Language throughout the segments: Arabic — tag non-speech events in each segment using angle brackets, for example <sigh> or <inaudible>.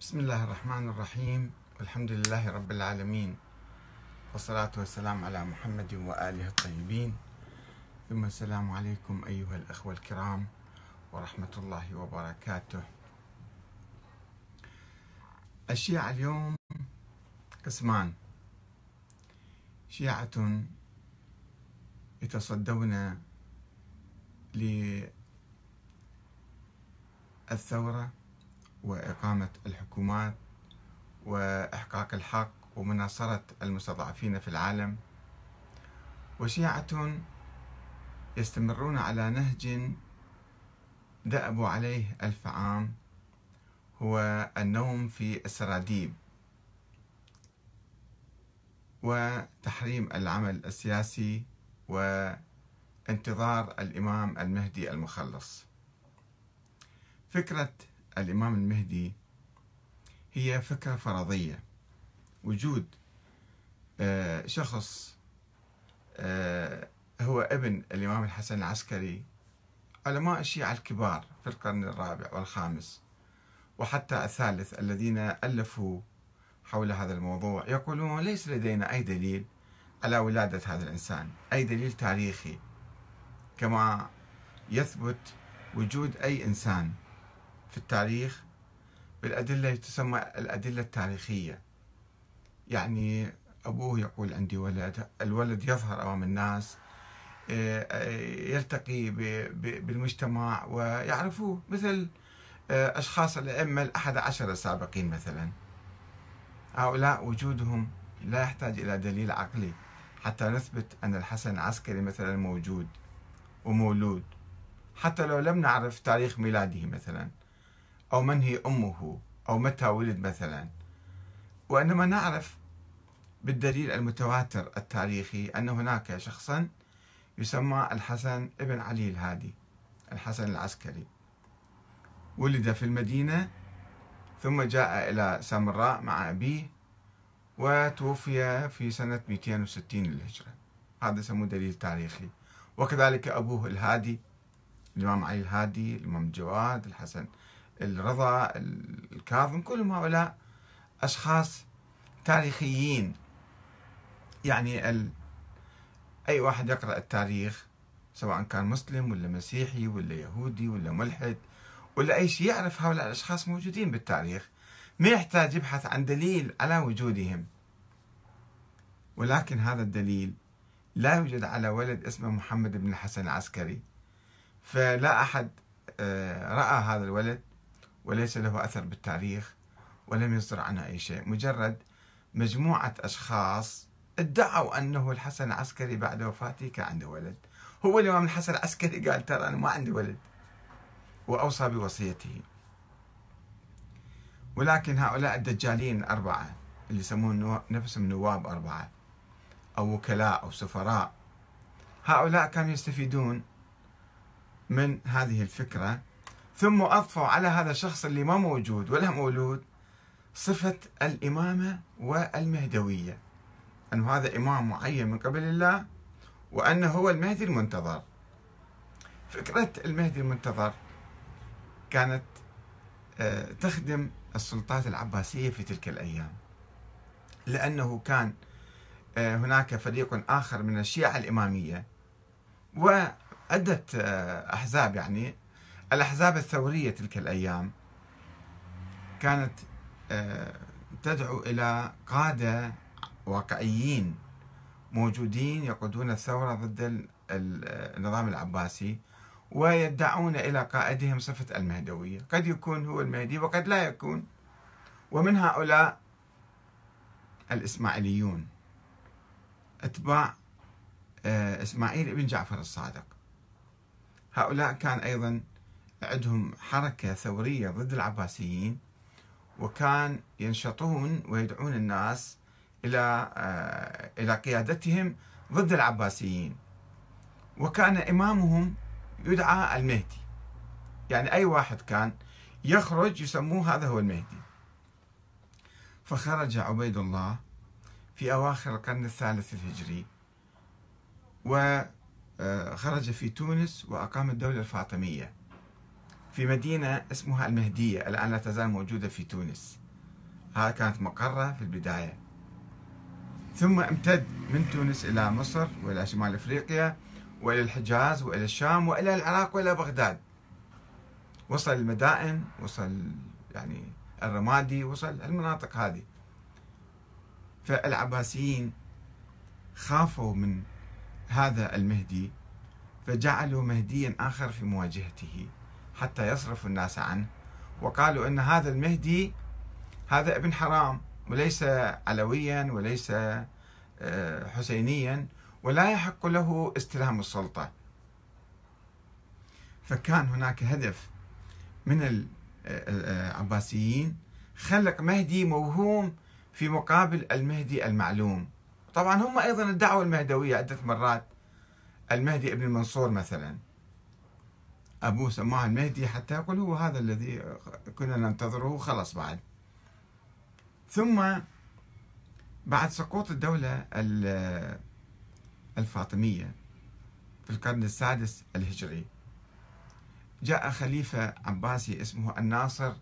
بسم الله الرحمن الرحيم. والحمد لله رب العالمين. والصلاة والسلام على محمد وآله الطيبين. ثم السلام عليكم أيها الأخوة الكرام ورحمة الله وبركاته. الشيعة اليوم قسمان. شيعة يتصدون للثورة وإقامة الحكومات وإحقاق الحق ومناصرة المستضعفين في العالم. وشيعة يستمرون على نهج دأبوا عليه ألف عام هو النوم في السراديب وتحريم العمل السياسي وانتظار الإمام المهدي المخلص. فكرة الإمام المهدي هي فكرة فرضية. وجود آه، شخص آه، هو ابن الإمام الحسن العسكري علماء الشيعة الكبار في القرن الرابع والخامس وحتى الثالث الذين ألفوا حول هذا الموضوع. يقولون ليس لدينا أي دليل على ولادة هذا الإنسان أي دليل تاريخي. كما يثبت وجود أي إنسان. في التاريخ بالأدلة تسمى الأدلة التاريخية. يعني أبوه يقول عندي ولد الولد يظهر أمام الناس آه، يلتقي بالمجتمع ويعرفوه مثل آه، أشخاص الأئمة الأحد عشر السابقين مثلا. هؤلاء وجودهم لا يحتاج إلى دليل عقلي حتى نثبت أن الحسن العسكري مثلا موجود ومولود. حتى لو لم نعرف تاريخ ميلاده مثلا. أو من هي أمه أو متى ولد مثلا. وإنما نعرف بالدليل المتواتر التاريخي أن هناك شخصا يسمى الحسن ابن علي الهادي الحسن العسكري. ولد في المدينة ثم جاء إلى سامراء مع أبيه وتوفي في سنة 260 للهجرة. هذا يسموه دليل تاريخي. وكذلك أبوه الهادي الإمام علي الهادي الإمام الجواد الحسن الرضا الكاظم كلهم هؤلاء أشخاص تاريخيين. يعني ال... أي واحد يقرأ التاريخ سواء كان مسلم ولا مسيحي ولا يهودي ولا ملحد ولا أي شيء يعرف هؤلاء الأشخاص موجودين بالتاريخ. ما يحتاج يبحث عن دليل على وجودهم. ولكن هذا الدليل لا يوجد على ولد اسمه محمد بن الحسن العسكري. فلا أحد آه، رأى هذا الولد. وليس له أثر بالتاريخ ولم يصدر عنه أي شيء. مجرد مجموعة أشخاص ادعوا أنه الحسن العسكري بعد وفاته كان عنده ولد. هو الإمام الحسن العسكري قال ترى أنا ما عندي ولد. وأوصى بوصيته. ولكن هؤلاء الدجالين أربعة اللي يسمون نفسهم نواب أربعة أو وكلاء أو سفراء. هؤلاء كانوا يستفيدون من هذه الفكرة ثم أضفوا على هذا الشخص اللي ما موجود ولا مولود صفة الإمامة والمهدوية. أنه هذا إمام معين من قبل الله وأنه هو المهدي المنتظر. فكرة المهدي المنتظر كانت آه، تخدم السلطات العباسية في تلك الأيام. لأنه كان آه، هناك فريق آخر من الشيعة الإمامية وعدة آه، أحزاب يعني الأحزاب الثورية تلك الأيام كانت آه، تدعو إلى قادة واقعيين موجودين يقودون الثورة ضد النظام العباسي ويدعون إلى قائدهم صفة المهدوية. قد يكون هو المهدي وقد لا يكون. ومن هؤلاء الإسماعيليون. أتباع آه، إسماعيل بن جعفر الصادق. هؤلاء كان أيضا عندهم حركة ثورية ضد العباسيين وكان ينشطون ويدعون الناس إلى آه، إلى قيادتهم ضد العباسيين. وكان إمامهم يدعى المهدي. يعني أي واحد كان يخرج يسموه هذا هو المهدي. فخرج عبيد الله في أواخر القرن الثالث الهجري وخرج في تونس وأقام الدولة الفاطمية. في مدينة اسمها المهدية الآن لا تزال موجودة في تونس. هذا كانت مقرة في البداية. ثم امتد من تونس إلى مصر وإلى شمال أفريقيا وإلى الحجاز وإلى الشام وإلى العراق وإلى بغداد. وصل المدائن وصل يعني الرمادي وصل المناطق هذه. فالعباسيين خافوا من هذا المهدي فجعلوا مهديا آخر في مواجهته. حتى يصرفوا الناس عنه. وقالوا أن هذا المهدي هذا ابن حرام وليس علويا وليس آه، حسينيا ولا يحق له استلام السلطة. فكان هناك هدف من العباسيين خلق مهدي موهوم في مقابل المهدي المعلوم. طبعا هم أيضا ادعوا المهدوية عدة مرات. المهدي ابن المنصور مثلا. أبوه سماه المهدي حتى يقول هو هذا الذي كنا ننتظره خلص بعد. ثم بعد سقوط الدولة الفاطمية في القرن السادس الهجري جاء خليفة عباسي اسمه الناصر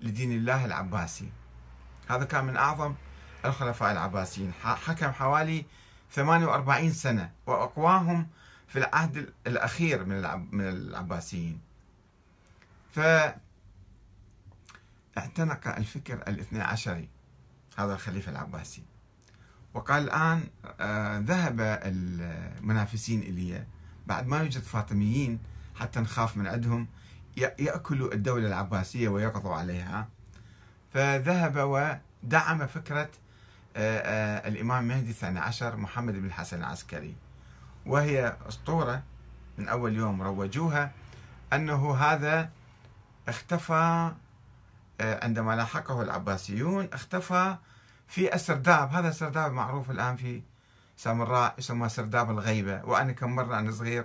لدين الله العباسي. هذا كان من أعظم الخلفاء العباسيين. حكم حوالي 48 سنة وأقواهم في العهد الأخير من من العباسيين. فاعتنق الفكر الاثني عشري هذا الخليفة العباسي. وقال الآن آه، ذهب المنافسين إلي بعد ما يوجد فاطميين حتى نخاف من عندهم يأكلوا الدولة العباسية ويقضوا عليها. فذهب ودعم فكرة آه، آه، الإمام المهدي الثاني عشر محمد بن الحسن العسكري. وهي أسطورة من أول يوم روجوها أنه هذا اختفى آه، عندما لاحقه العباسيون اختفى في السرداب. هذا السرداب معروف الآن في سامراء يسمى سرداب الغيبة. وأنا كم مرة أنا صغير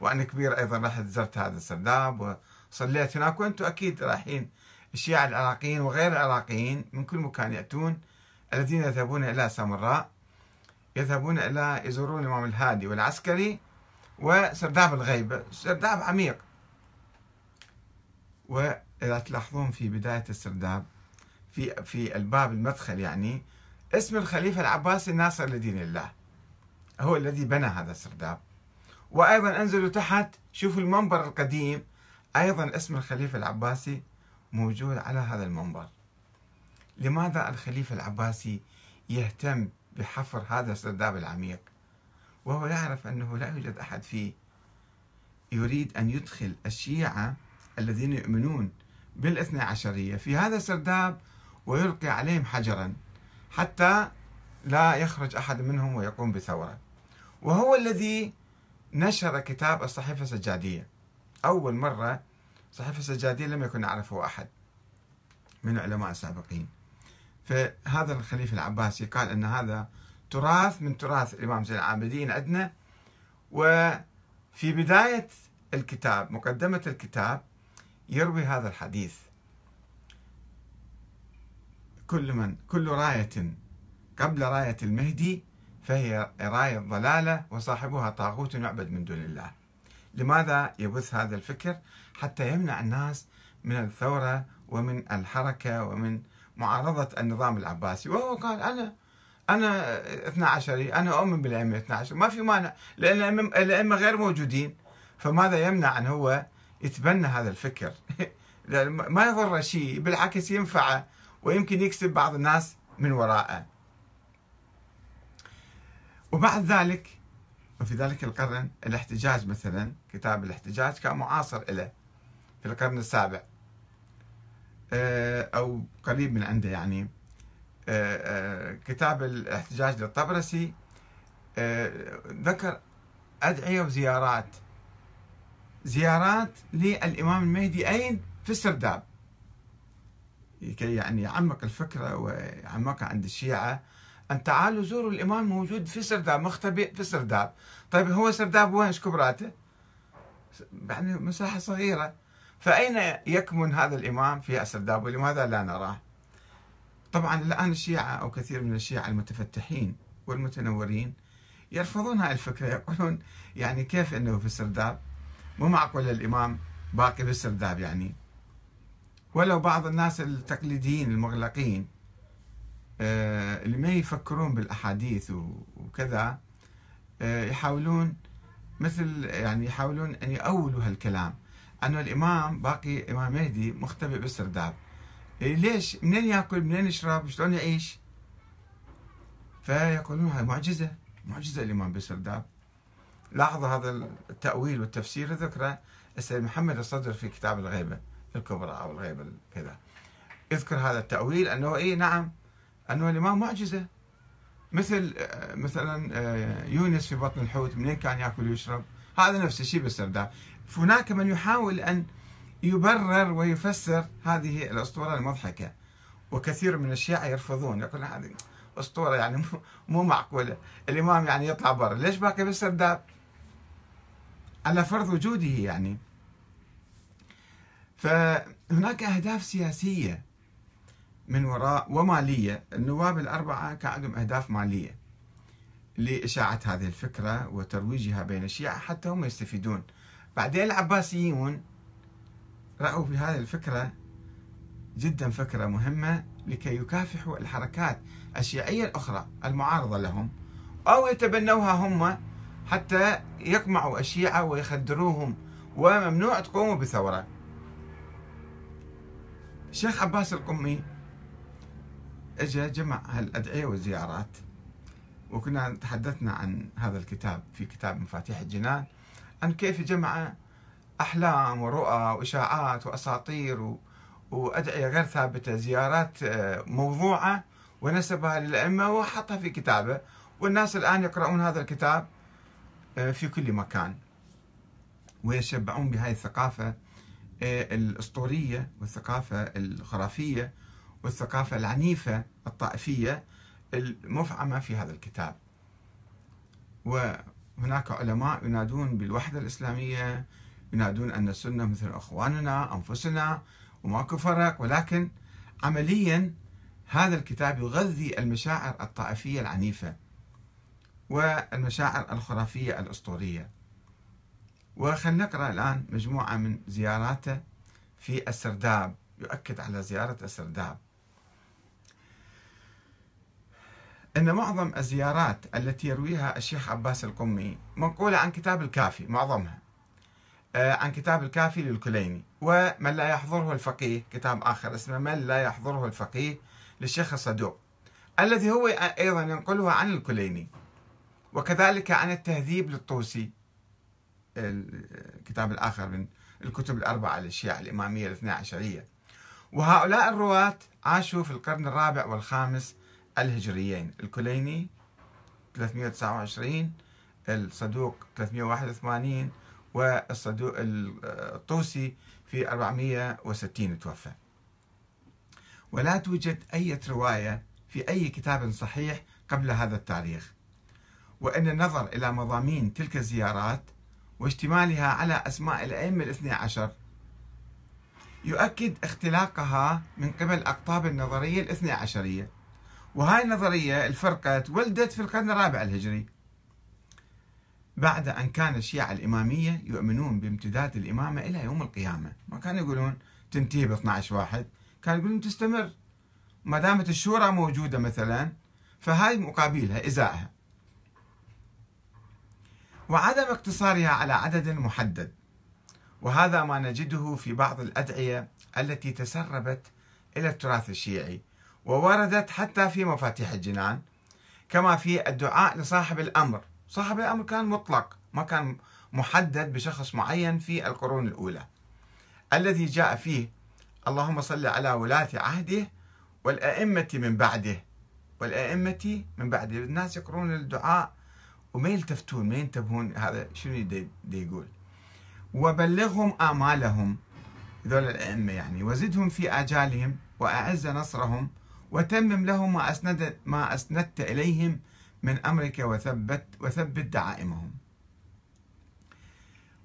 وأنا كبير أيضا رحت زرت هذا السرداب وصليت هناك. وأنتم أكيد رايحين الشيعة العراقيين وغير العراقيين من كل مكان يأتون الذين يذهبون إلى سامراء. يذهبون إلى يزورون الإمام الهادي والعسكري وسرداب الغيبة سرداب عميق. وإذا تلاحظون في بداية السرداب في في الباب المدخل يعني اسم الخليفة العباسي ناصر لدين الله. هو الذي بنى هذا السرداب وأيضا أنزلوا تحت شوفوا المنبر القديم أيضا اسم الخليفة العباسي موجود على هذا المنبر. لماذا الخليفة العباسي يهتم بحفر هذا السرداب العميق وهو يعرف أنه لا يوجد أحد فيه. يريد أن يدخل الشيعة الذين يؤمنون بالاثنى عشرية في هذا السرداب ويلقي عليهم حجرا حتى لا يخرج أحد منهم ويقوم بثورة. وهو الذي نشر كتاب الصحيفة السجادية. أول مرة صحيفة السجادية لم يكن يعرفه أحد من العلماء السابقين فهذا الخليفة العباسي قال أن هذا تراث من تراث الإمام زين العابدين عندنا. وفي بداية الكتاب مقدمة الكتاب يروي هذا الحديث. كل من كل راية قبل راية المهدي فهي راية ضلالة وصاحبها طاغوت يعبد من دون الله. لماذا يبث هذا الفكر؟ حتى يمنع الناس من الثورة ومن الحركة ومن معارضة النظام العباسي. وهو قال أنا أنا 12 أنا أؤمن بالأئمة 12 ما في مانع لأن الأئمة غير موجودين. فماذا يمنع أن هو يتبنى هذا الفكر؟ <laughs> ما يضر شيء بالعكس ينفعه ويمكن يكسب بعض الناس من وراءه. وبعد ذلك وفي ذلك القرن الاحتجاج مثلا كتاب الاحتجاج كان معاصر له في القرن السابع. أو قريب من عنده يعني. آه، آه، كتاب الاحتجاج للطبرسي. ذكر أدعية وزيارات. زيارات للإمام المهدي. أين؟ في السرداب. كي يعني يعمق الفكرة ويعمقها عند الشيعة. أن تعالوا زوروا الإمام موجود في سرداب مختبئ في سرداب طيب هو سرداب وين؟ كبراته؟ يعني مساحة صغيرة. فأين يكمن هذا الإمام في السرداب ولماذا لا نراه؟ طبعا الآن الشيعة أو كثير من الشيعة المتفتحين والمتنورين يرفضون هاي الفكرة يقولون يعني كيف أنه في السرداب مو معقول الإمام باقي في السرداب يعني. ولو بعض الناس التقليديين المغلقين آه، اللي ما يفكرون بالأحاديث وكذا آه، يحاولون مثل يعني يحاولون أن يأولوا هالكلام. أنه الإمام باقي إمام مهدي مختبئ بالسرداب إيه، ليش؟ منين يأكل؟ منين يشرب؟ شلون يعيش؟ فيقولون هاي معجزة. معجزة الإمام بالسرداب لاحظوا هذا التأويل والتفسير. ذكره السيد محمد الصدر في كتاب الغيبة الكبرى أو الغيبة كذا. يذكر هذا التأويل أنه إيه نعم أنه الإمام معجزة. مثل مثلا آه، يونس في بطن الحوت منين كان يأكل ويشرب؟ هذا نفس الشيء بالسرداب هناك من يحاول أن يبرر ويفسر هذه الأسطورة المضحكة. وكثير من الشيعة يرفضون يقول هذه أسطورة يعني مو معقولة. الإمام يعني يطلع برا. ليش باقي بالسرداب على فرض وجوده يعني. فهناك أهداف سياسية من وراء ومالية. النواب الأربعة كان عندهم أهداف مالية لإشاعة هذه الفكرة وترويجها بين الشيعة حتى هم يستفيدون. بعدين العباسيون رأوا في هذه الفكرة جدا فكرة مهمة لكي يكافحوا الحركات الشيعية الأخرى المعارضة لهم أو يتبنوها هم حتى يقمعوا الشيعة ويخدروهم وممنوع تقوموا بثورة. الشيخ عباس القمي اجى جمع هالأدعية والزيارات وكنا تحدثنا عن هذا الكتاب في كتاب مفاتيح الجنان. عن كيف جمع أحلام ورؤى وإشاعات وأساطير وأدعية غير ثابتة زيارات آه، موضوعة ونسبها للأئمة وحطها في كتابه. والناس الآن يقرؤون هذا الكتاب آه، في كل مكان. ويشبعون بهذه الثقافة آه، الأسطورية والثقافة الخرافية والثقافة العنيفة الطائفية المفعمة في هذا الكتاب. وهناك علماء ينادون بالوحدة الإسلامية ينادون أن السنة مثل أخواننا أنفسنا وماكو فرق. ولكن عمليا هذا الكتاب يغذي المشاعر الطائفية العنيفة والمشاعر الخرافية الأسطورية. وخلنا نقرأ الآن مجموعة من زياراته في السرداب يؤكد على زيارة السرداب. أن معظم الزيارات التي يرويها الشيخ عباس القمي منقولة عن كتاب الكافي معظمها. آه، عن كتاب الكافي للكليني. ومن لا يحضره الفقيه كتاب آخر اسمه من لا يحضره الفقيه للشيخ الصدوق. الذي هو أيضا ينقلها عن الكليني. وكذلك عن التهذيب للطوسي. الكتاب الآخر من الكتب الأربعة للشيعة الإمامية الاثنى عشرية. وهؤلاء الرواة عاشوا في القرن الرابع والخامس الهجريين. الكليني 329 الصدوق 381 والصدوق الطوسي في 460 توفى. ولا توجد أي رواية في أي كتاب صحيح قبل هذا التاريخ. وأن النظر إلى مضامين تلك الزيارات واشتمالها على أسماء الأئمة الاثني عشر يؤكد اختلاقها من قبل أقطاب النظرية الاثني عشرية. وهاي النظرية الفرقة ولدت في القرن الرابع الهجري. بعد أن كان الشيعة الإمامية يؤمنون بامتداد الإمامة إلى يوم القيامة. ما كانوا يقولون تنتهي ب 12 واحد كانوا يقولون تستمر. ما دامت الشورى موجودة مثلا فهاي مقابلها إزائها وعدم اقتصارها على عدد محدد. وهذا ما نجده في بعض الأدعية التي تسربت إلى التراث الشيعي. ووردت حتى في مفاتيح الجنان كما في الدعاء لصاحب الأمر. صاحب الأمر كان مطلق ما كان محدد بشخص معين في القرون الأولى. الذي جاء فيه اللهم صل على ولاة عهده والأئمة من بعده. والأئمة من بعده. الناس يقرون الدعاء وما يلتفتون ما ينتبهون هذا شنو دي, يقول. وبلغهم آمالهم ذول الأئمة يعني. وزدهم في آجالهم وأعز نصرهم وتمم لهم ما أسند ما أسندت إليهم من أمرك وثبت وثبت دعائمهم.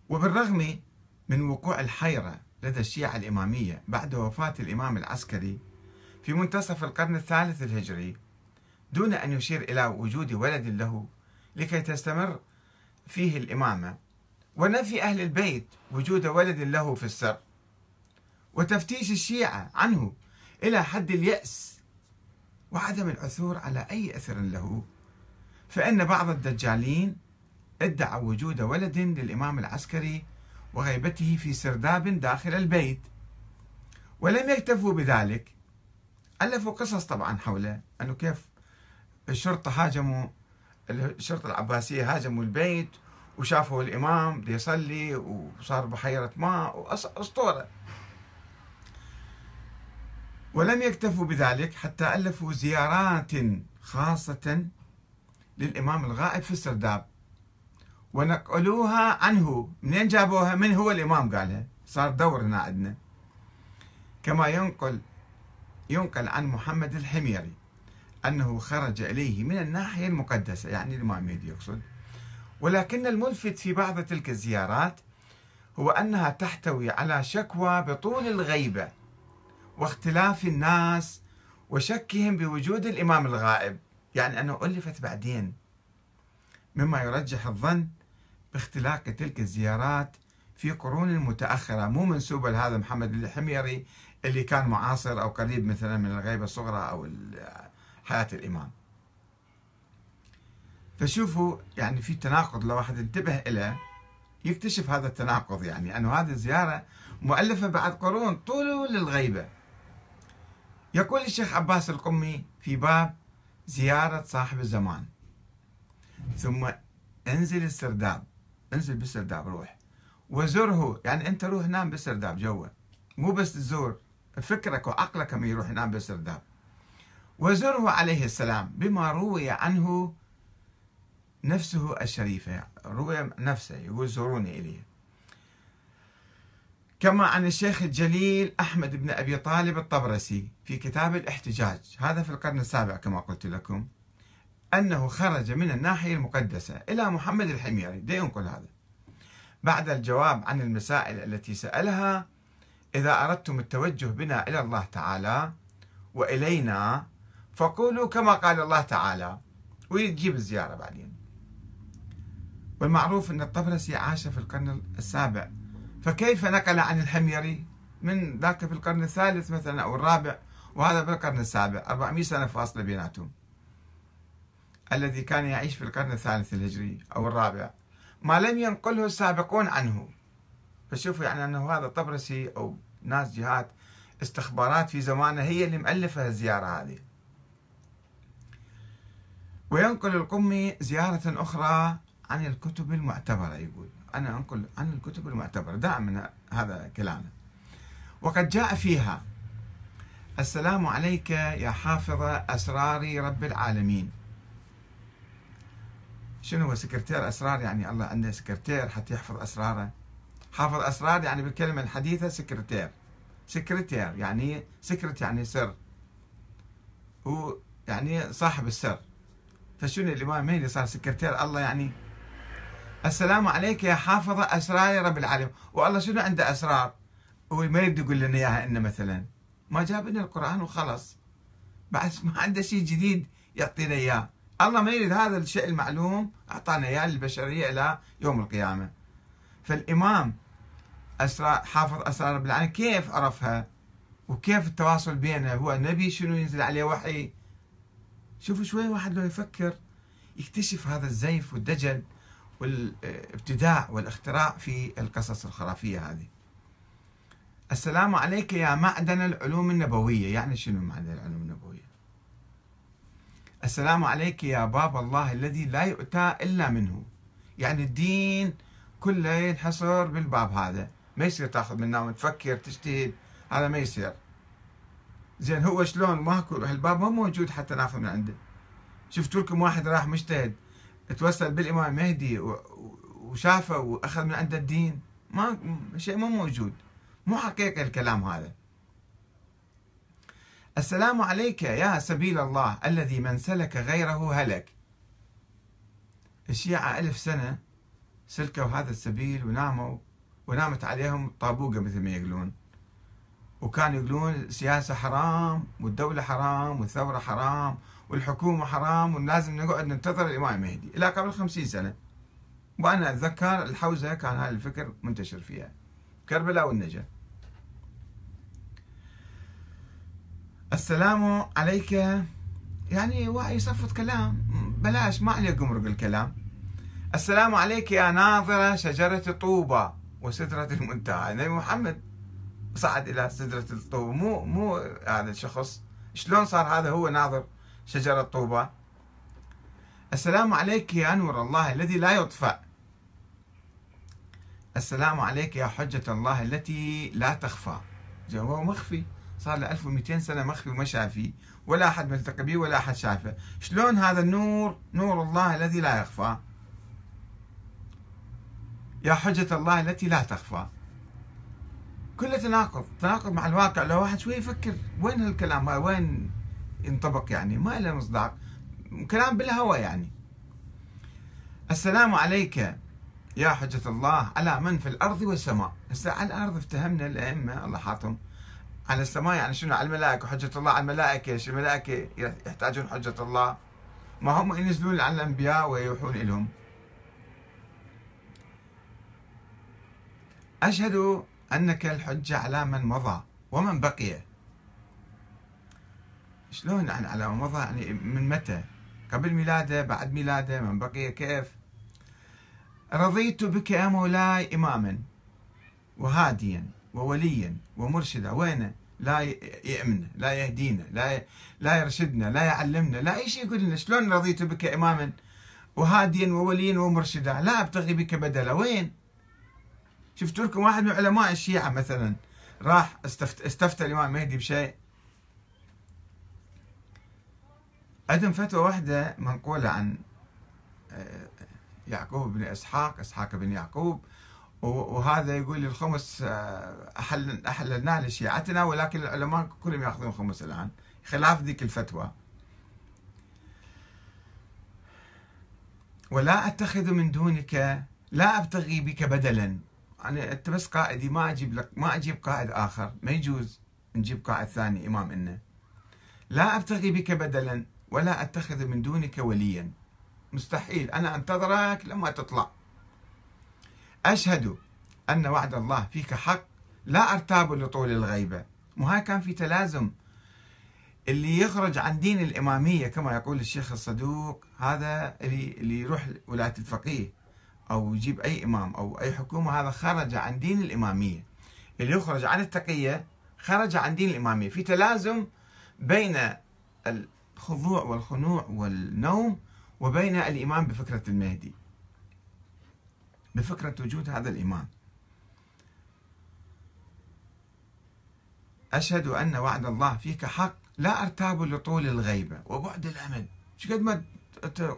وبالرغم من وقوع الحيرة لدى الشيعة الإمامية بعد وفاة الإمام العسكري في منتصف القرن الثالث الهجري دون أن يشير إلى وجود ولد له لكي تستمر فيه الإمامة ونفي أهل البيت وجود ولد له في السر. وتفتيش الشيعة عنه إلى حد اليأس وعدم العثور على أي أثر له. فإن بعض الدجالين ادعى وجود ولد للإمام العسكري وغيبته في سرداب داخل البيت ولم يكتفوا بذلك. ألفوا قصص طبعا حوله أنه كيف الشرطة هاجموا الشرطة العباسية هاجموا البيت وشافوا الإمام يصلي وصار بحيرة ماء أسطورة. ولم يكتفوا بذلك حتى ألفوا زيارات خاصة للإمام الغائب في السرداب. ونقلوها عنه. منين جابوها؟ من هو الإمام؟ قالها. صار دور هنا عندنا. كما ينقل ينقل عن محمد الحميري أنه خرج إليه من الناحية المقدسة يعني الإمام يقصد. ولكن الملفت في بعض تلك الزيارات هو أنها تحتوي على شكوى بطول الغيبة. واختلاف الناس وشكهم بوجود الإمام الغائب. يعني أنه ألفت بعدين مما يرجح الظن باختلاق تلك الزيارات في قرون متأخرة مو منسوبة لهذا محمد الحميري اللي كان معاصر أو قريب مثلا من الغيبة الصغرى أو حياة الإمام. فشوفوا يعني في تناقض لو واحد انتبه إليه يكتشف هذا التناقض. يعني أنه هذه الزيارة مؤلفة بعد قرون طول الغيبة. يقول الشيخ عباس القمي في باب زيارة صاحب الزمان. ثم انزل السرداب. انزل بالسرداب روح. وزره يعني انت روح نام بالسرداب جوا. مو بس تزور فكرك وعقلك ما يروح ينام بالسرداب. وزره عليه السلام بما روي عنه نفسه الشريفة. روي نفسه يقول زوروني إليه. كما عن الشيخ الجليل أحمد بن أبي طالب الطبرسي في كتاب الإحتجاج هذا في القرن السابع كما قلت لكم أنه خرج من الناحية المقدسة إلى محمد الحميري. ينقل هذا. بعد الجواب عن المسائل التي سألها إذا أردتم التوجه بنا إلى الله تعالى وإلينا فقولوا كما قال الله تعالى. ويجيب الزيارة بعدين. والمعروف أن الطبرسي عاش في القرن السابع فكيف نقل عن الحميري من ذاك في القرن الثالث مثلا أو الرابع؟ وهذا في القرن السابع 400 سنة فاصلة بيناتهم. الذي كان يعيش في القرن الثالث الهجري أو الرابع. ما لم ينقله السابقون عنه. فشوفوا يعني أنه هذا الطبرسي أو ناس جهات استخبارات في زمانه هي اللي مؤلفة الزيارة هذه. وينقل القمي زيارة أخرى عن الكتب المعتبرة يقول. أنا أنقل عن الكتب المعتبرة. دائما هذا كلامه. وقد جاء فيها السلام عليك يا حافظ أسرار رب العالمين. شنو هو سكرتير أسرار؟ يعني الله عنده سكرتير حتى يحفظ أسراره. حافظ أسرار يعني بالكلمة الحديثة سكرتير. سكرتير يعني سكرت يعني سر. هو يعني صاحب السر. فشنو الإمام؟ مهدي صار سكرتير؟ الله يعني السلام عليك يا حافظ أسرار رب العالمين. والله شنو عنده أسرار؟ هو ما يريد يقول لنا إياها إنه مثلا. ما جاب لنا القرآن وخلص بعد ما عنده شيء جديد يعطينا إياه. الله ما يريد هذا الشيء المعلوم أعطانا إياه للبشرية إلى يوم القيامة. فالإمام أسرار حافظ أسرار رب العالمين كيف عرفها؟ وكيف التواصل بينه هو نبي شنو ينزل عليه وحي؟ شوفوا شوي واحد لو يفكر يكتشف هذا الزيف والدجل. والابتداع والاختراع في القصص الخرافية هذه. السلام عليك يا معدن العلوم النبوية. يعني شنو معدن العلوم النبوية؟ السلام عليك يا باب الله الذي لا يؤتى إلا منه. يعني الدين كله ينحصر بالباب هذا. ما يصير تاخذ منه وتفكر تجتهد. هذا ما يصير. زين هو شلون؟ ماكو الباب ما موجود حتى ناخذ من عنده. شفتوا لكم واحد راح مجتهد. توسل بالإمام مهدي وشافه وأخذ من عنده الدين. ما شيء مو موجود. مو حقيقي الكلام هذا. السلام عليك يا سبيل الله الذي من سلك غيره هلك. الشيعة ألف سنة سلكوا هذا السبيل وناموا ونامت عليهم طابوقة مثل ما يقولون. وكانوا يقولون السياسة حرام والدولة حرام والثورة حرام والحكومة حرام ولازم نقعد ننتظر الإمام المهدي إلى قبل خمسين سنة. وأنا أتذكر الحوزة كان هذا الفكر منتشر فيها. كربلاء والنجف السلام عليك. يعني يصفط كلام. بلاش ما عليه قمرق الكلام السلام عليك يا ناظرة شجرة طوبة وسدرة المنتهى. النبي محمد صعد إلى سدرة الطوبة. مو مو هذا الشخص. شلون صار هذا هو ناظر؟ شجرة طوبة السلام عليك يا نور الله الذي لا يطفأ. السلام عليك يا حجة الله التي لا تخفى. هو مخفي. صار له 1200 سنة مخفي وما شافي. ولا أحد ملتقي به ولا أحد شافه. شلون هذا النور؟ نور الله الذي لا يخفى. يا حجة الله التي لا تخفى. كله تناقض. تناقض مع الواقع. لو واحد شوي يفكر وين هالكلام؟ وين ينطبق يعني ما له مصداق. كلام بالهوى يعني. السلام عليك يا حجة الله على من في الأرض والسماء. هسه على الأرض افتهمنا الأئمة الله حاطهم على السماء يعني شنو؟ على الملائكة حجة الله على الملائكة. شو الملائكة يحتاجون حجة الله؟ ما هم ينزلون على الأنبياء ويوحون لهم أشهد أنك الحجة على من مضى ومن بقي. شلون يعني على مضى يعني من متى؟ قبل ميلاده بعد ميلاده من بقي كيف؟ رضيت بك يا مولاي إماما وهاديا ووليا ومرشدا. وين؟ لا يأمنا لا يهدينا لا لا يرشدنا لا يعلمنا لا أي شيء يقول لنا شلون رضيت بك إماما وهاديا ووليا ومرشدا؟ لا أبتغي بك بدلا. وين؟ شفت لكم واحد من علماء الشيعة مثلا راح استفت استفتى الإمام المهدي بشيء؟ عندهم فتوى واحدة منقولة عن آه، يعقوب بن إسحاق إسحاق بن يعقوب وهذا يقول الخمس آه، أحل لشيعتنا ولكن العلماء كلهم يأخذون خمس الآن. خلاف ذيك الفتوى. ولا أتخذ من دونك لا أبتغي بك بدلا. يعني أنت بس قائدي ما أجيب لك ما أجيب قائد آخر. ما يجوز نجيب قائد ثاني إمام إنه. لا أبتغي بك بدلا. ولا أتخذ من دونك وليا. مستحيل. أنا أنتظرك لما تطلع. أشهد أن وعد الله فيك حق. لا أرتاب لطول الغيبة. مو هاي كان في تلازم اللي يخرج عن دين الإمامية كما يقول الشيخ الصدوق هذا اللي, اللي يروح ولاية الفقيه أو يجيب أي إمام أو أي حكومة هذا خرج عن دين الإمامية. اللي يخرج عن التقية خرج عن دين الإمامية. في تلازم بين الخضوع والخنوع والنوم وبين الإيمان بفكرة المهدي. بفكرة وجود هذا الإمام أشهد أن وعد الله فيك حق. لا أرتاب لطول الغيبة وبعد الأمد. شو قد ما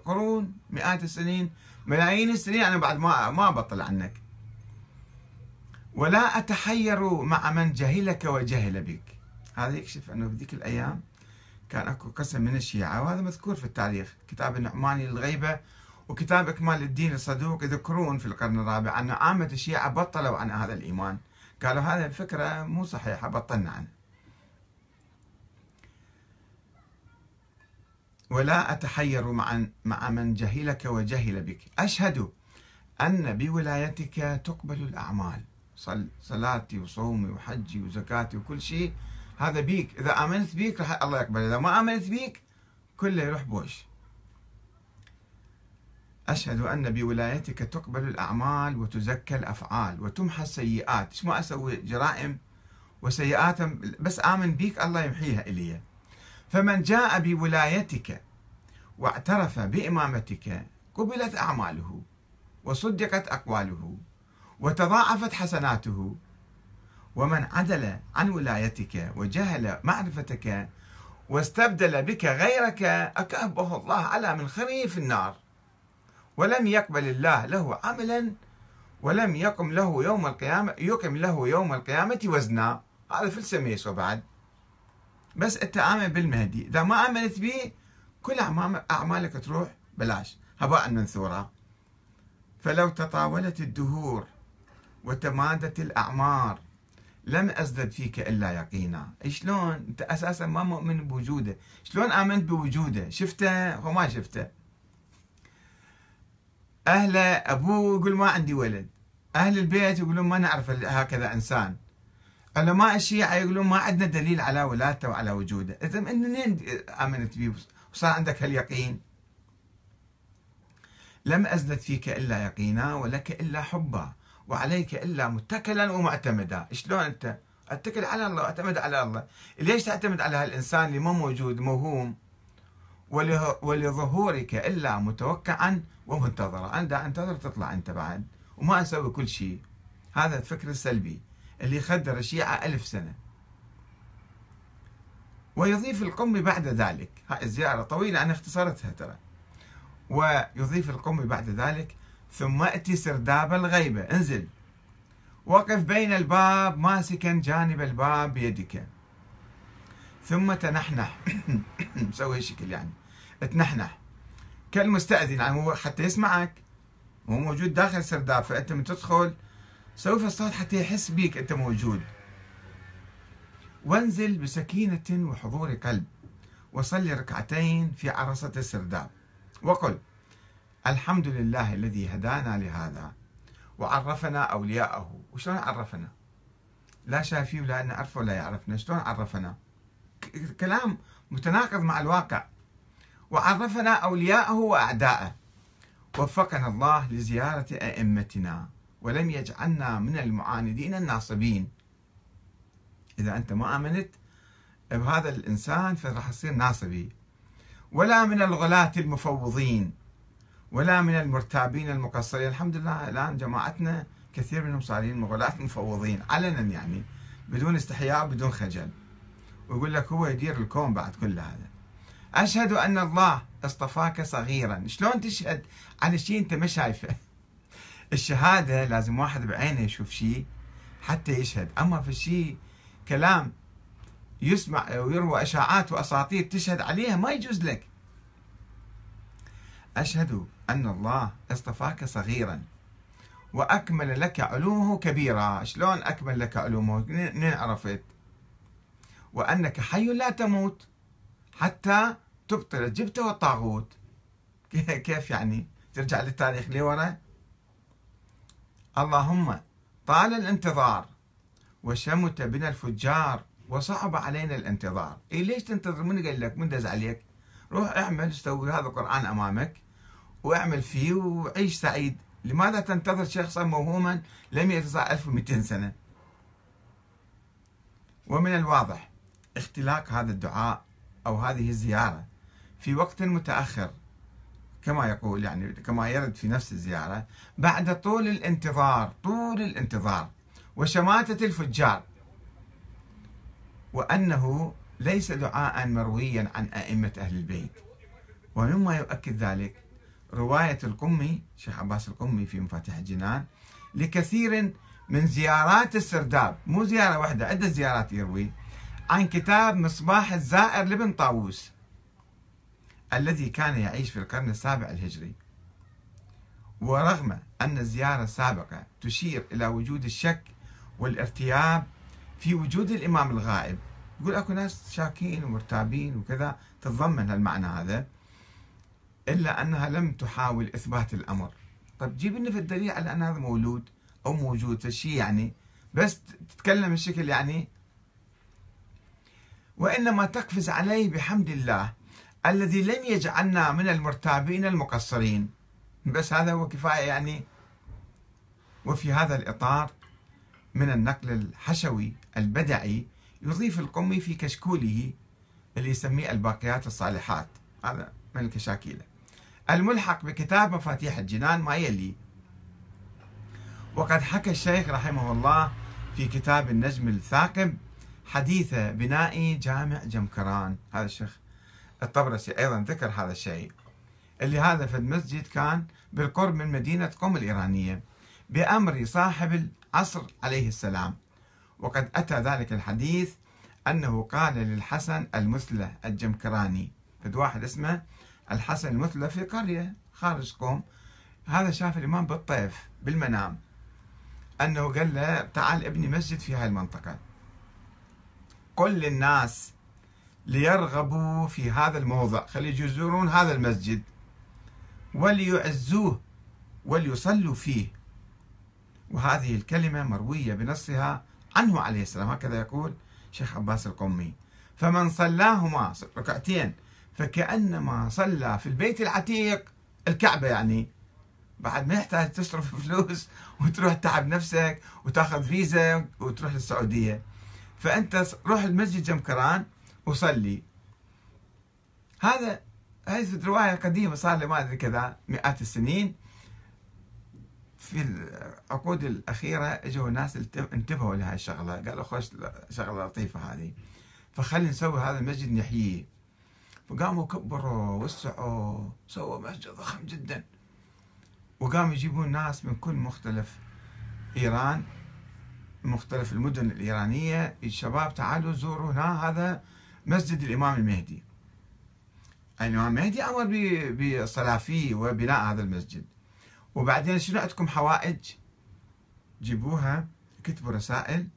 قرون مئات السنين ملايين السنين أنا بعد ما ما بطل عنك. ولا أتحير مع من جهلك وجهل بك. هذا يكشف أنه في ذيك الأيام كان أكو قسم من الشيعة وهذا مذكور في التاريخ. كتاب النعماني للغيبة وكتاب إكمال الدين الصدوق يذكرون في القرن الرابع أن عامة الشيعة بطلوا عن هذا الإيمان. قالوا هذه الفكرة مو صحيحة بطلنا عنه ولا أتحير مع مع من جهلك وجهل بك. أشهد أن بولايتك تقبل الأعمال. صل صلاتي وصومي وحجي وزكاتي وكل شيء هذا بيك. إذا آمنت بيك راح الله يقبل. إذا ما آمنت بيك كله يروح بوش. أشهد أن بولايتك تقبل الأعمال وتزكى الأفعال وتمحى السيئات. إيش ما أسوي؟ جرائم وسيئات بس آمن بيك الله يمحيها إلي. فمن جاء بولايتك واعترف بإمامتك قبلت أعماله وصدقت أقواله وتضاعفت حسناته ومن عدل عن ولايتك وجهل معرفتك واستبدل بك غيرك أكأبه الله على من خريف النار. ولم يقبل الله له عملا ولم يقم له يوم القيامة يقم له يوم القيامة وزنا. هذا في السميس وبعد. بس أنت آمن بالمهدي. إذا ما آمنت به كل أعمالك تروح بلاش هباء منثورا. فلو تطاولت الدهور وتمادت الأعمار لم أزدد فيك إلا يقينا. شلون؟ أنت أساسا ما مؤمن بوجوده. شلون آمنت بوجوده؟ شفته وما شفته؟ أهله أبوه يقول ما عندي ولد. أهل البيت يقولون ما نعرف هكذا إنسان. علماء الشيعة يقولون ما عندنا دليل على ولادته وعلى وجوده. إذا منين آمنت به وصار عندك هاليقين؟ لم أزدد فيك إلا يقينا ولك إلا حبا. وعليك إلا متكلا ومعتمدا. شلون أنت؟ أتكل على الله أعتمد على الله. ليش تعتمد على هالإنسان اللي مو موجود موهوم؟ ولظهورك إلا متوقعا ومنتظرا. أنا أنتظر تطلع أنت بعد. وما أسوي كل شيء. هذا الفكر السلبي اللي خدر الشيعة ألف سنة. ويضيف القم بعد ذلك. هاي الزيارة طويلة أنا اختصرتها ترى. ويضيف القم بعد ذلك ثم أتي سرداب الغيبة انزل. وقف بين الباب ماسكا جانب الباب بيدك. ثم تنحنح. <coughs> مسوي شكل يعني. تنحنح كالمستأذن يعني هو حتى يسمعك. هو موجود داخل السرداب فأنت من تدخل سوف الصوت حتى يحس بيك أنت موجود. وانزل بسكينة وحضور قلب وصلي ركعتين في عرصة السرداب. وقل الحمد لله الذي هدانا لهذا وعرفنا أولياءه. وشلون عرفنا؟ لا شايفيه ولا نعرفه ولا يعرفنا. شلون عرفنا؟ كلام متناقض مع الواقع. وعرفنا أولياءه وأعداءه. وفقنا الله لزيارة أئمتنا ولم يجعلنا من المعاندين الناصبين. إذا أنت ما آمنت بهذا الإنسان فراح تصير ناصبي. ولا من الغلاة المفوضين. ولا من المرتابين المقصرين. الحمد لله الآن جماعتنا كثير منهم صارين غلاة مفوضين علنا يعني بدون استحياء وبدون خجل. ويقول لك هو يدير الكون بعد كل هذا. أشهد أن الله اصطفاك صغيرا. شلون تشهد؟ على شيء أنت ما شايفه. <laughs> الشهادة لازم واحد بعينه يشوف شيء حتى يشهد. أما في شيء كلام يسمع ويروى إشاعات وأساطير تشهد عليها ما يجوز لك. أشهد أن الله اصطفاك صغيرا. وأكمل لك علومه كبيرا. شلون أكمل لك علومه؟ عرفت؟ وأنك حي لا تموت حتى تبطل الجبت والطاغوت. <laughs> كيف يعني؟ ترجع للتاريخ لورا. اللهم طال الانتظار وشمت بنا الفجار وصعب علينا الانتظار. إيه ليش تنتظر؟ من قال لك؟ من دز عليك؟ روح اعمل استوي هذا القرآن أمامك. واعمل فيه وعيش سعيد. لماذا تنتظر شخصا موهوما لم يتزع 1200 سنة؟ ومن الواضح اختلاق هذا الدعاء أو هذه الزيارة في وقت متأخر كما يقول يعني كما يرد في نفس الزيارة بعد طول الانتظار طول الانتظار وشماتة الفجار وأنه ليس دعاء مرويا عن أئمة أهل البيت. ومما يؤكد ذلك رواية القمي شيخ عباس القمي في مفاتيح الجنان لكثير من زيارات السرداب. مو زيارة واحدة عدة زيارات يروي. عن كتاب مصباح الزائر لابن طاووس الذي كان يعيش في القرن السابع الهجري. ورغم أن الزيارة السابقة تشير إلى وجود الشك والارتياب في وجود الإمام الغائب يقول أكو ناس شاكين ومرتابين وكذا تتضمن المعنى هذا. إلا أنها لم تحاول إثبات الأمر. طيب جيب لنا في الدليل على أن هذا مولود أو موجود فالشيء يعني. بس تتكلم الشكل يعني وإنما تقفز عليه بحمد الله الذي لم يجعلنا من المرتابين المقصرين. بس هذا هو كفاية يعني. وفي هذا الإطار من النقل الحشوي البدعي يضيف القمي في كشكوله اللي يسميه الباقيات الصالحات. هذا من الكشاكيله الملحق بكتاب مفاتيح الجنان ما يلي. وقد حكى الشيخ رحمه الله في كتاب النجم الثاقب حديث بناء جامع جمكران. هذا الشيخ الطبرسي أيضا ذكر هذا الشيء. اللي هذا في المسجد كان بالقرب من مدينة قم الإيرانية بأمر صاحب العصر عليه السلام. وقد أتى ذلك الحديث أنه قال للحسن المثلى الجمكراني فد واحد اسمه الحسن المثلى في قرية خارج قوم. هذا شاف الإمام بالطيف بالمنام أنه قال له تعال ابني مسجد في هاي المنطقة. قل للناس ليرغبوا في هذا الموضع. خلي يزورون هذا المسجد. وليعزوه وليصلوا فيه. وهذه الكلمة مروية بنصها عنه عليه السلام. هكذا يقول شيخ عباس القمي. فمن صلاهما ركعتين فكأنما صلى في البيت العتيق الكعبة يعني. بعد ما يحتاج تصرف <laughs> فلوس وتروح تعب نفسك وتاخذ فيزا وتروح للسعودية. فأنت روح المسجد جمكران وصلي. هذا هذه رواية قديمة صار لي ما أدري كذا مئات السنين. في العقود الأخيرة إجوا ناس انتبهوا لهذه الشغلة. قالوا خوش شغلة لطيفة هذه. فخلي نسوي هذا المسجد نحييه. فقاموا كبروا وسعوا سووا مسجد ضخم جدا. وقاموا يجيبون ناس من كل مختلف إيران مختلف المدن الإيرانية. الشباب تعالوا زوروا هنا هذا مسجد الإمام المهدي. الإمام المهدي أمر بالصلاة فيه وبناء هذا المسجد. وبعدين شنو عندكم حوائج؟ جيبوها كتبوا رسائل.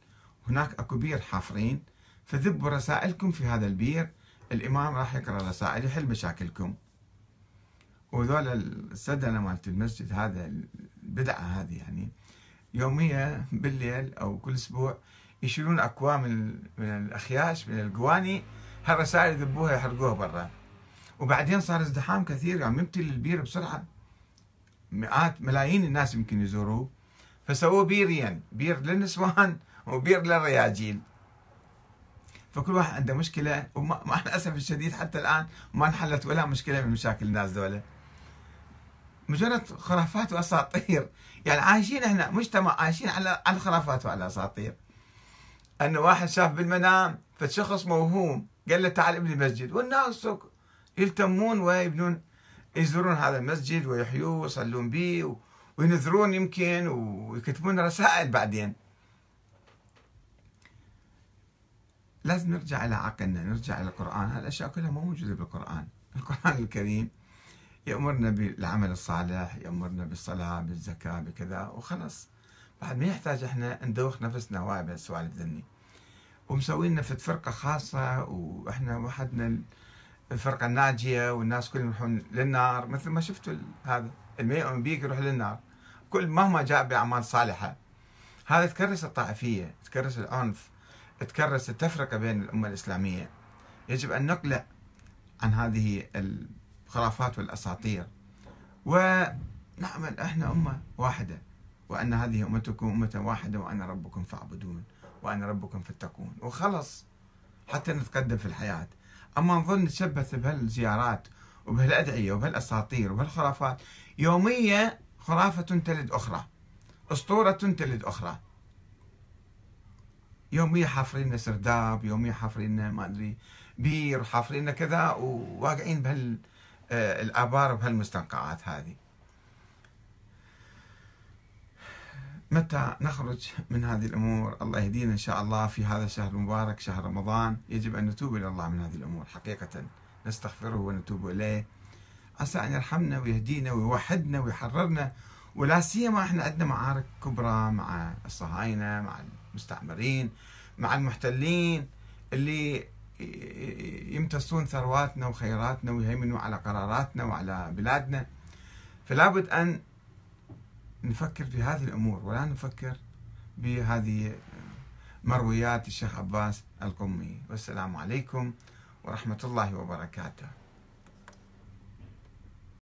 هناك أكو بير حافرين فذبوا رسائلكم في هذا البير. الإمام راح يقرأ رسائل يحل مشاكلكم. وذول السدنة مالت المسجد هذا البدعة هذه يعني يوميا بالليل أو كل أسبوع يشيلون اكوام من الأخياش من القواني هالرسائل يذبوها يحرقوها برا. وبعدين صار ازدحام كثير يعني يمتلي البير بسرعة. مئات ملايين الناس يمكن يزوروه. فسووا بيرين بير للنسوان <laughs> وبير للرياجيل. فكل واحد عنده مشكلة ومع <laughs> الأسف الشديد حتى الآن ما انحلت ولا مشكلة من مشاكل الناس دولة مجرد خرافات وأساطير. يعني عايشين إحنا مجتمع عايشين على على الخرافات وعلى الأساطير. أنه واحد شاف بالمنام فشخص موهوم قال له تعال ابني مسجد والناس يلتمون ويبنون يزورون هذا المسجد ويحيوه ويصلون به وينذرون يمكن ويكتبون رسائل بعدين. لازم نرجع إلى عقلنا نرجع إلى القرآن. هالأشياء كلها مو موجودة بالقرآن. <laughs> القرآن الكريم يأمرنا بالعمل الصالح يأمرنا بالصلاة بالزكاة بكذا وخلص بعد ما يحتاج إحنا ندوخ نفسنا وايد بالسوالف ذني ومسوينا في فرقة خاصة وإحنا وحدنا الفرقة الناجية والناس كلهم يروحون للنار. مثل ما شفتوا هذا اللي يؤمن بيك يروح للنار. كل مهما جاء بأعمال صالحة هذا تكرس الطائفية تكرس العنف تكرس التفرقة بين الأمة الإسلامية. يجب أن نقلع عن هذه الخرافات والأساطير. ونعمل إحنا أمة واحدة وأن هذه أمتكم أمة واحدة وأنا ربكم فاعبدون وأنا ربكم فاتقون. وخلص حتى نتقدم في الحياة. أما نظل نتشبث بهالزيارات وبهالأدعية وبهالأساطير وبهالخرافات يومية خرافة تلد أخرى أسطورة تلد أخرى. يومية حافرين سرداب يومية حافرين ما أدري بير حافرين كذا وواقعين بهالآبار وبهالمستنقعات هذه. متى نخرج من هذه الأمور؟ الله يهدينا إن شاء الله في هذا الشهر المبارك شهر رمضان. يجب أن نتوب إلى الله من هذه الأمور حقيقة. نستغفره ونتوب إليه. عسى أن يرحمنا ويهدينا ويوحدنا ويحررنا ولا سيما إحنا عندنا معارك كبرى مع الصهاينة مع المستعمرين مع المحتلين اللي يمتصون ثرواتنا وخيراتنا ويهيمنوا على قراراتنا وعلى بلادنا. فلا بد أن نفكر في هذه الأمور ولا نفكر بهذه مرويات الشيخ عباس القمي. والسلام عليكم ورحمة الله وبركاته.